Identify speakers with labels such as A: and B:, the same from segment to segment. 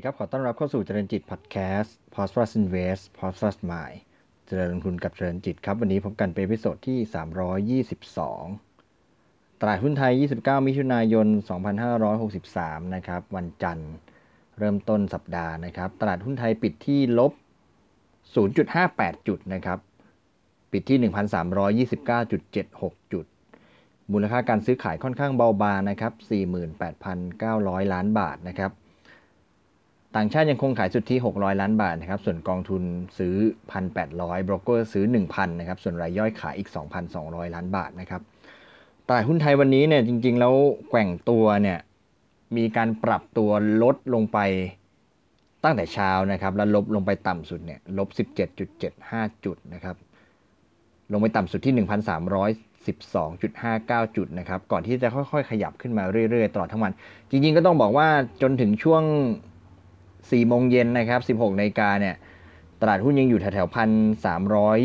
A: สวัสดีครับ ขอต้อนรับเข้าสู่เจริญจิตพอดแคสต์ p o s t p l u s Invest p o s t p l u s Mind เจริญลงทุนกับเจริญจิตครับ วันนี้พบกันเป็นพิโซดที่ 322 ตลาดหุ้นไทย 29 มิถุนายน 2563 นะครับ วันจันทร์ เริ่มต้นสัปดาห์นะครับ ตลาดหุ้นไทยปิดที่ลบ 0.58 จุดนะครับ ปิดที่ 1,329.76 จุด มูลค่าการซื้อขายค่อนข้างเบาบางนะครับ 48,900 ล้านบาทนะครับ ต่างชาติยังคงขายสุทธิ 600 ล้านบาทนะครับ ส่วนกองทุนซื้อ 1,800 บรกเกอร์ซื้อ 1,000 นะครับ ส่วนรายย่อยขายอีก 2,200 ล้านบาทนะครับตลาดหุ้นไทยวันนี้เนี่ยจริง ๆ แล้วแกว่งตัวเนี่ยมีการปรับตัวลดลงไปตั้งแต่เช้านะครับ แล้วลบลงไปต่ำสุดเนี่ยลบ 17.75 จุดนะครับ ลงไปต่ำสุดที่ 1,312.59 จุดนะครับ ก่อนที่จะค่อยๆ ขยับขึ้นมาเรื่อยๆ ตลอดทั้งวัน จริงๆ ก็ต้องบอกว่าจนถึงช่วง 4โมงเย็นนะครับ16นาฬิกาเนี่ยตลาดหุ้นยังอยู่แถวๆพันสามร้อย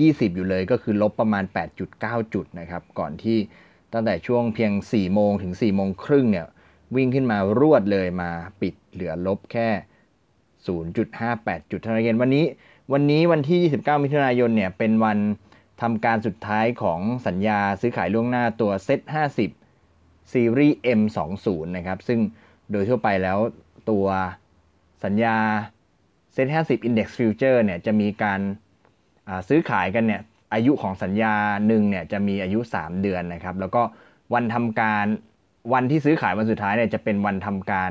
A: ยี่สิบอยู่เลยก็คือลบประมาณ 8.9 จุดนะครับก่อนที่ตั้งแต่ช่วงเพียง 4 โมงถึง 4 โมงครึ่งเนี่ยวิ่งขึ้นมารวดเลยมาปิดเหลือลบแค่ 0.58 จุดเท่านั้นเองวันนี้วันนี้วันที่ 29 มิถุนายนเนี่ยเป็นวันทำการสุดท้ายของสัญญาซื้อขายล่วงหน้าตัวเซ็ต50ซีรีส์ M20 นะครับซึ่งโดยทั่วไปแล้วตัว สัญญาเซ็ต50 Index Future เนี่ยจะมีการซื้อขายกันเนี่ยอายุของสัญญาหนึ่งเนี่ยจะมีอายุ 3 เดือนนะครับ แล้วก็วันทำการวันที่ซื้อขายวันสุดท้ายเนี่ยจะเป็นวันทำการ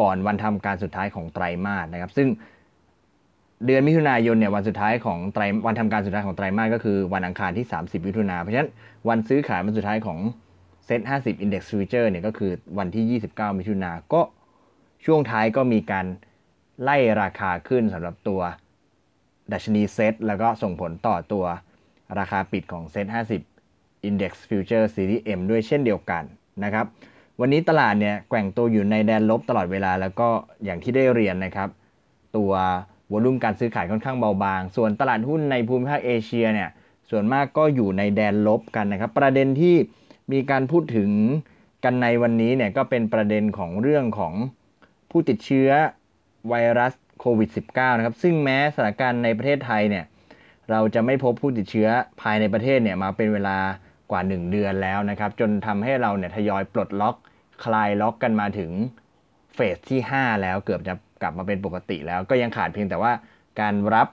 A: ก่อนวันทำการสุดท้ายของไตรมาสนะครับ ซึ่งเดือนมิถุนายนเนี่ยวันสุดท้ายของไตรวันทำการสุดท้ายของไตรมาสก็คือวันอังคารที่ 30 มิถุนาเพราะฉะนั้นวันซื้อขายวันสุดท้ายของเซ็ต50 Index Future เนี่ยก็คือวันที่ 29 มิถุนาก็ช่วงท้ายก็มีการ ไล่ราคาขึ้นสำหรับตัว ดัชนีเซตแล้วก็ส่งผลต่อตัวราคาปิดของเซต50 Index Future Series M ด้วยเช่นเดียวกันนะครับ วันนี้ตลาดเนี่ยแกว่งตัวอยู่ในแดนลบตลอดเวลาแล้วก็อย่างที่ได้เรียนนะครับ ตัววอลุ่มการซื้อขายค่อนข้างเบาบาง ส่วนตลาดหุ้นในภูมิภาคเอเชียเนี่ยส่วนมากก็อยู่ในแดนลบกันนะครับ ประเด็นที่มีการพูดถึงกันในวันนี้เนี่ยก็เป็นประเด็นของเรื่องของผู้ติดเชื้อ ไวรัสโควิด -19 นะครับ ซึ่งแม้สถานการณ์ในประเทศไทยเนี่ยเราจะไม่พบผู้ติดเชื้อภายในประเทศเนี่ยมาเป็นเวลากว่า 1 เดือนแล้วนะครับ จนทำให้เราเนี่ยทยอยปลดล็อกคลายล็อกกันมาถึงเฟสที่ 5 แล้วเกือบจะกลับมาเป็นปกติแล้ว ก็ยังขาดเพียงแต่ว่าการรับ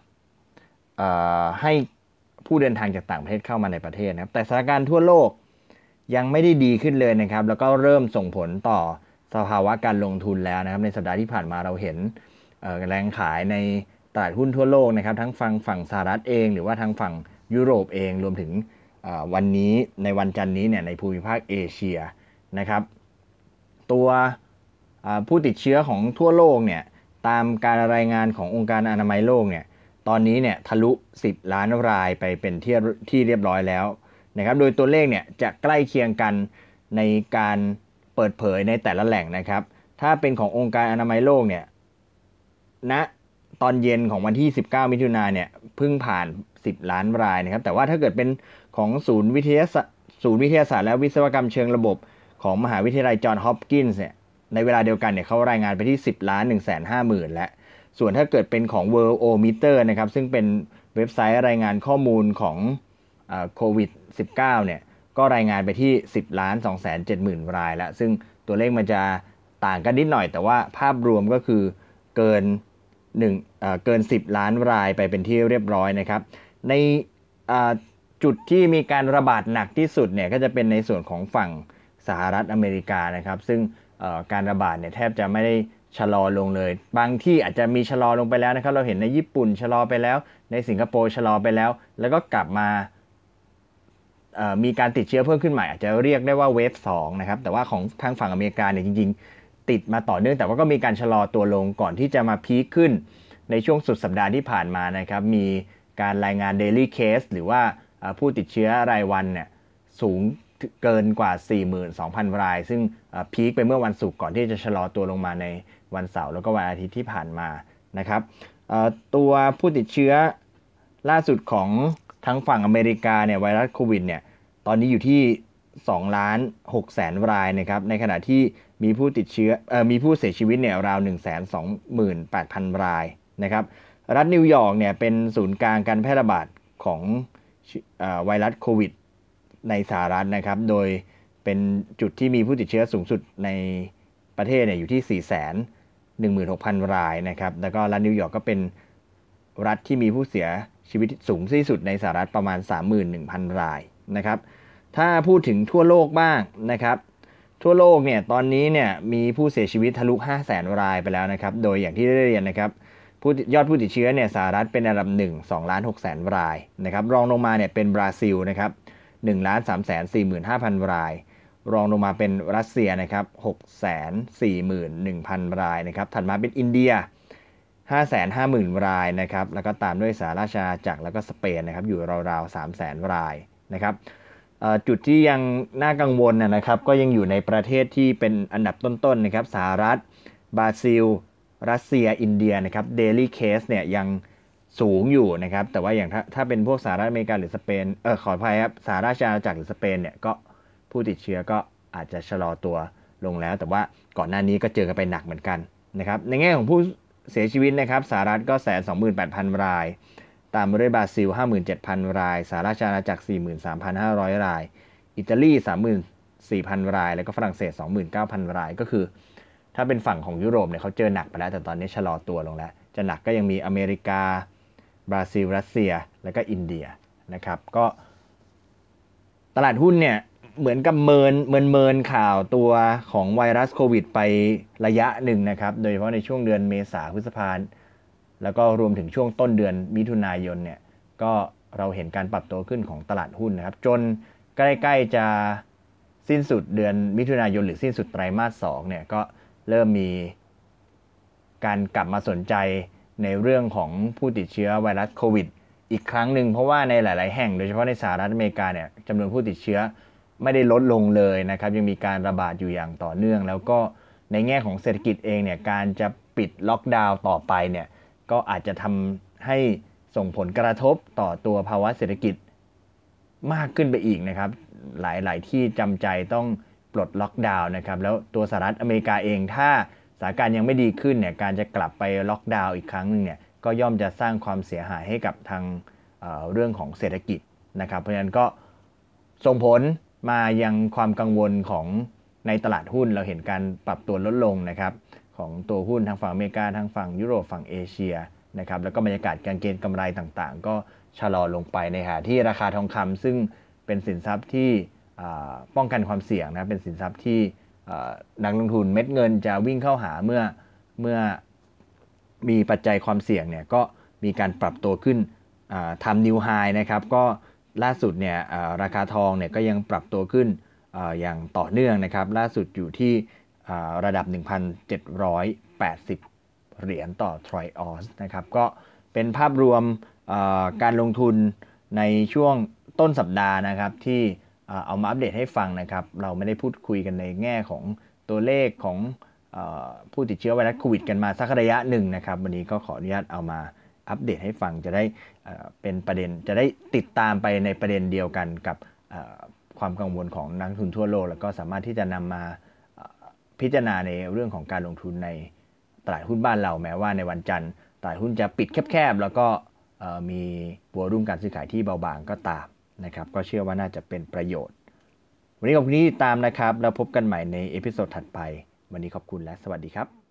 A: ให้ผู้เดินทางจากต่างประเทศเข้ามาในประเทศนะครับ แต่สถานการณ์ทั่วโลกยังไม่ได้ดีขึ้นเลยนะครับ แล้วก็เริ่มส่งผลต่อ สภาวะการลงทุนแล้วนะครับ ในสัปดาห์ที่ผ่านมาเราเห็นแรงขายในตลาดหุ้นทั่วโลกนะครับ ทั้งฝั่งฝั่งสหรัฐเอง หรือว่าทางฝั่งยุโรปเองรวมถึงวันนี้ในวันจันนี้เนี่ยในภูมิภาคเอเชียนะครับ ตัวผู้ติดเชื้อของทั่วโลกเนี่ยตามการรายงานขององค์การอนามัยโลกเนี่ยตอนนี้เนี่ยทะลุ 10 ล้านรายไปเป็นที่ที่เรียบร้อยแล้วนะครับ โดยตัวเลขเนี่ยจะใกล้เคียงกันในการ เปิดเผยในแต่ละแหล่งนะครับ ถ้าเป็นขององค์การอนามัยโลกเนี่ยณตอนเย็นของวันที่ 19 มิถุนาเนี่ยเพิ่งผ่าน 10 ล้านรายนะครับ แต่ว่าถ้าเกิดเป็นของศูนย์วิทยาศาสตร์ศูนย์วิทยาศาสตร์และวิศวกรรมเชิงระบบของมหาวิทยาลัยจอห์นฮอปกินส์เนี่ยในเวลาเดียวกันเนี่ยเขารายงานไปที่ 10 ล้าน 1 5 0 0 0 0 และ ส่วนถ้าเกิดเป็นของ World O Meter นะครับ ซึ่งเป็นเว็บไซต์รายงานข้อมูลของโควิด -19 เนี่ย ก็รายงานไปที่ 10ล้าน2 7 0 0 0รายแล้ว ซึ่งตัวเลขมันจะต่างกันนิดหน่อย แต่ว่าภาพรวมก็คือเกิน1เเกิน 10 ล้านรายไปเป็นที่เรียบร้อยนะครับ ในจุดที่มีการระบาดหนักที่สุดเนี่ยก็จะเป็นในส่วนของฝั่งสหรัฐอเมริกานะครับ ซึ่งการระบาดเนี่ยแทบจะไม่ได้ชะลอลงเลย บางที่อาจจะมีชะลอลงไปแล้วนะครับ เราเห็นในญี่ปุ่นชะลอไปแล้ว ในสิงคโปร์ชะลอไปแล้ว แล้วก็กลับมา มีการติดเชื้อเพิ่มขึ้นใหม่อาจจะเรียกได้ว่าเวฟ2นะครับแต่ว่าของทางฝั่งอเมริกาเนี่ยจริง ๆ ติดมาต่อเนื่องแต่ว่าก็มีการชะลอตัวลงก่อนที่จะมาพีคขึ้น ในช่วงสุดสัปดาห์ที่ผ่านมานะครับมีการรายงาน daily case หรือว่าผู้ติดเชื้อรายวันเนี่ยสูงเกินกว่า 42,000 ราย ซึ่งพีคไปเมื่อวันศุกร์ก่อนที่จะชะลอตัวลงมาในวันเสาร์แล้วก็วันอาทิตย์ที่ผ่านมานะครับตัวผู้ติดเชื้อล่าสุดของทั้งฝั่งอเมริกาเนี่ยไวรัสโควิดเนี่ย ตอนนี้อยู่ที่2ล้าน6แสนรายนะครับ ในขณะที่มีผู้ติดเชื้อเอ่อมีผู้เสียชีวิตเนี่ยราว 1 2 8 0 0 0 รายนะครับ รัฐนิวยอร์กเนี่ยเป็นศูนย์กลางการแพร่ระบาดของไวรัสโควิดในสหรัฐนะครับ โดยเป็นจุดที่มีผู้ติดเชื้อสูงสุดในประเทศเนี่ยอยู่ที่ 4 1 6 0 0 0 รายนะครับ แล้วก็รัฐนิวยอร์กก็เป็นรัฐที่มีผู้เสียชีวิตสูงที่สุดในสหรัฐประมาณ 31,000 รายนะครับ ถ้าพูดถึงทั่วโลกบ้างนะครับทั่วโลกเนี่ยตอนนี้เนี่ยมีผู้เสียชีวิตทะลุ 5 0 0 0 0 0 รายไปแล้วนะครับ โดยอย่างที่ได้เรียนนะครับผู้ยอดผู้ติดเชื้อเนี่ยสหรัฐเป็นอันดับ 1 2ล้าน6แสนรายนะครับรองลงมาเนี่ยเป็นบราซิลนะครับ1ล้าน3แสน45,000 ราย รองลงมาเป็นรัสเซียนะครับ6แสน41,000 รายนะครับถัดมาเป็นอินเดีย 550,000 รายนะครับแล้วก็ตามด้วยสหราชอาณาจักรแล้วก็สเปนนะครับอยู่ราวๆ300,000 รายนะครับ จุดที่ยังน่ากังวลนะครับ ก็ยังอยู่ในประเทศที่เป็นอันดับต้นๆนะครับสหรัฐบราซิล รัสเซีย อินเดียนะครับเดลี่เคสเนี่ยยังสูงอยู่นะครับ แต่ว่าอย่างถ้าถ้าเป็นพวกสหรัฐอเมริกาหรือสเปนเออขออภัยครับสหราชอาณาจักรหรือสเปนเนี่ยก็ผู้ติดเชื้อก็อาจจะชะลอตัวลงแล้ว แต่ว่าก่อนหน้านี้ก็เจอกันไปหนักเหมือนกันนะครับในแง่ของผู้เสียชีวิตนะครับสหรัฐก็แสนสองหมื่นแปดพันราย ตามมาด้วยบราซิลห้าหมื่นเจ็ดพันราย สหราชอาณาจักรสี่หมื่นสามพันห้าร้อยราย อิตาลีสามหมื่นสี่พันราย แล้วก็ฝรั่งเศสสองหมื่นเก้าพันราย ก็คือ ถ้าเป็นฝั่งของยุโรปเนี่ยเขาเจอหนักไปแล้ว แต่ตอนนี้ชะลอตัวลงแล้ว จะหนักก็ยังมีอเมริกา บราซิล รัสเซีย แล้วก็อินเดียนะครับ ก็ตลาดหุ้นเนี่ยเหมือนกับเมินเมินเมินข่าวตัวของไวรัสโควิด ไประยะหนึ่งนะครับ โดยเฉพาะในช่วงเดือนเมษาพฤษภา แล้วก็รวมถึงช่วงต้นเดือนมิถุนายนเนี่ยก็เราเห็นการปรับตัวขึ้นของตลาดหุ้นนะครับ จนใกล้ๆจะสิ้นสุดเดือนมิถุนายนหรือสิ้นสุดไตรมาสสองเนี่ยก็เริ่มมีการกลับมาสนใจในเรื่องของผู้ติดเชื้อไวรัสโควิดอีกครั้งหนึ่งเพราะว่าในหลาย ๆ แห่งโดยเฉพาะในสหรัฐอเมริกาเนี่ยจำนวนผู้ติดเชื้อไม่ได้ลดลงเลยนะครับ ยังมีการระบาดอยู่อย่างต่อเนื่อง แล้วก็ในแง่ของเศรษฐกิจเองเนี่ยการจะปิดล็อกดาวน์ต่อไปเนี่ย ก็อาจจะทำให้ส่งผลกระทบต่อตัวภาวะเศรษฐกิจมากขึ้นไปอีกนะครับ หลาย ๆ ที่จำใจต้องปลดล็อกดาวน์นะครับ แล้วตัวสหรัฐอเมริกาเองถ้าสถานการณ์ยังไม่ดีขึ้นเนี่ยการจะกลับไปล็อกดาวน์อีกครั้งนึงเนี่ยก็ย่อมจะสร้างความเสียหายให้กับทางเเรื่องของเศรษฐกิจนะครับ เพราะฉะนั้นก็ส่งผลมายังความกังวลของในตลาดหุ้นเราเห็นการปรับตัวลดลงนะครับ ของตัวหุ้นทางฝั่งอเมริกาทางฝั่งยุโรปฝั่งเอเชียนะครับแล้วก็บรรยากาศการเก็งกำไรต่างๆ ก็ชะลอลงไปในขณะที่ราคาทองคำซึ่งเป็นสินทรัพย์ที่ป้องกันความเสี่ยงนะเป็นสินทรัพย์ที่นักลงทุนเม็ดเงินจะวิ่งเข้าหาเมื่อเมื่อมีปัจจัยความเสี่ยงเนี่ยก็มีการปรับตัวขึ้นทำนิวไฮนะครับก็ล่าสุดเนี่ยราคาทองเนี่ยก็ยังปรับตัวขึ้นอย่างต่อเนื่องนะครับ ล่าสุดอยู่ที่ ระดับ 1,780 เหรียญต่อทรอยออสนะครับ ก็เป็นภาพรวมการลงทุนในช่วงต้นสัปดาห์นะครับ ที่เอามาอัปเดตให้ฟังนะครับ เราไม่ได้พูดคุยกันในแง่ของตัวเลขของผู้ติดเชื้อไวรัสโควิดกันมาสักระยะหนึ่งนะครับ วันนี้ก็ขออนุญาตเอามาอัปเดตให้ฟังจะได้เป็นประเด็นจะได้ติดตามไปในประเด็นเดียวกันกับความกังวลของนักทุนทั่วโลก แล้วก็สามารถที่จะนำมา พิจารณาในเรื่องของการลงทุนในตลาดหุ้นบ้านเราแม้ว่าในวันจันทร์ตลาดหุ้นจะปิดแคบๆแล้วก็มี volume การซื้อขายที่เบาบางก็ตามนะครับก็เชื่อว่าน่าจะเป็นประโยชน์ วันนี้ขอบคุณที่ติดตามนะครับ แล้วพบกันใหม่ใน episode ถัดไป วันนี้ขอบคุณและสวัสดีครับ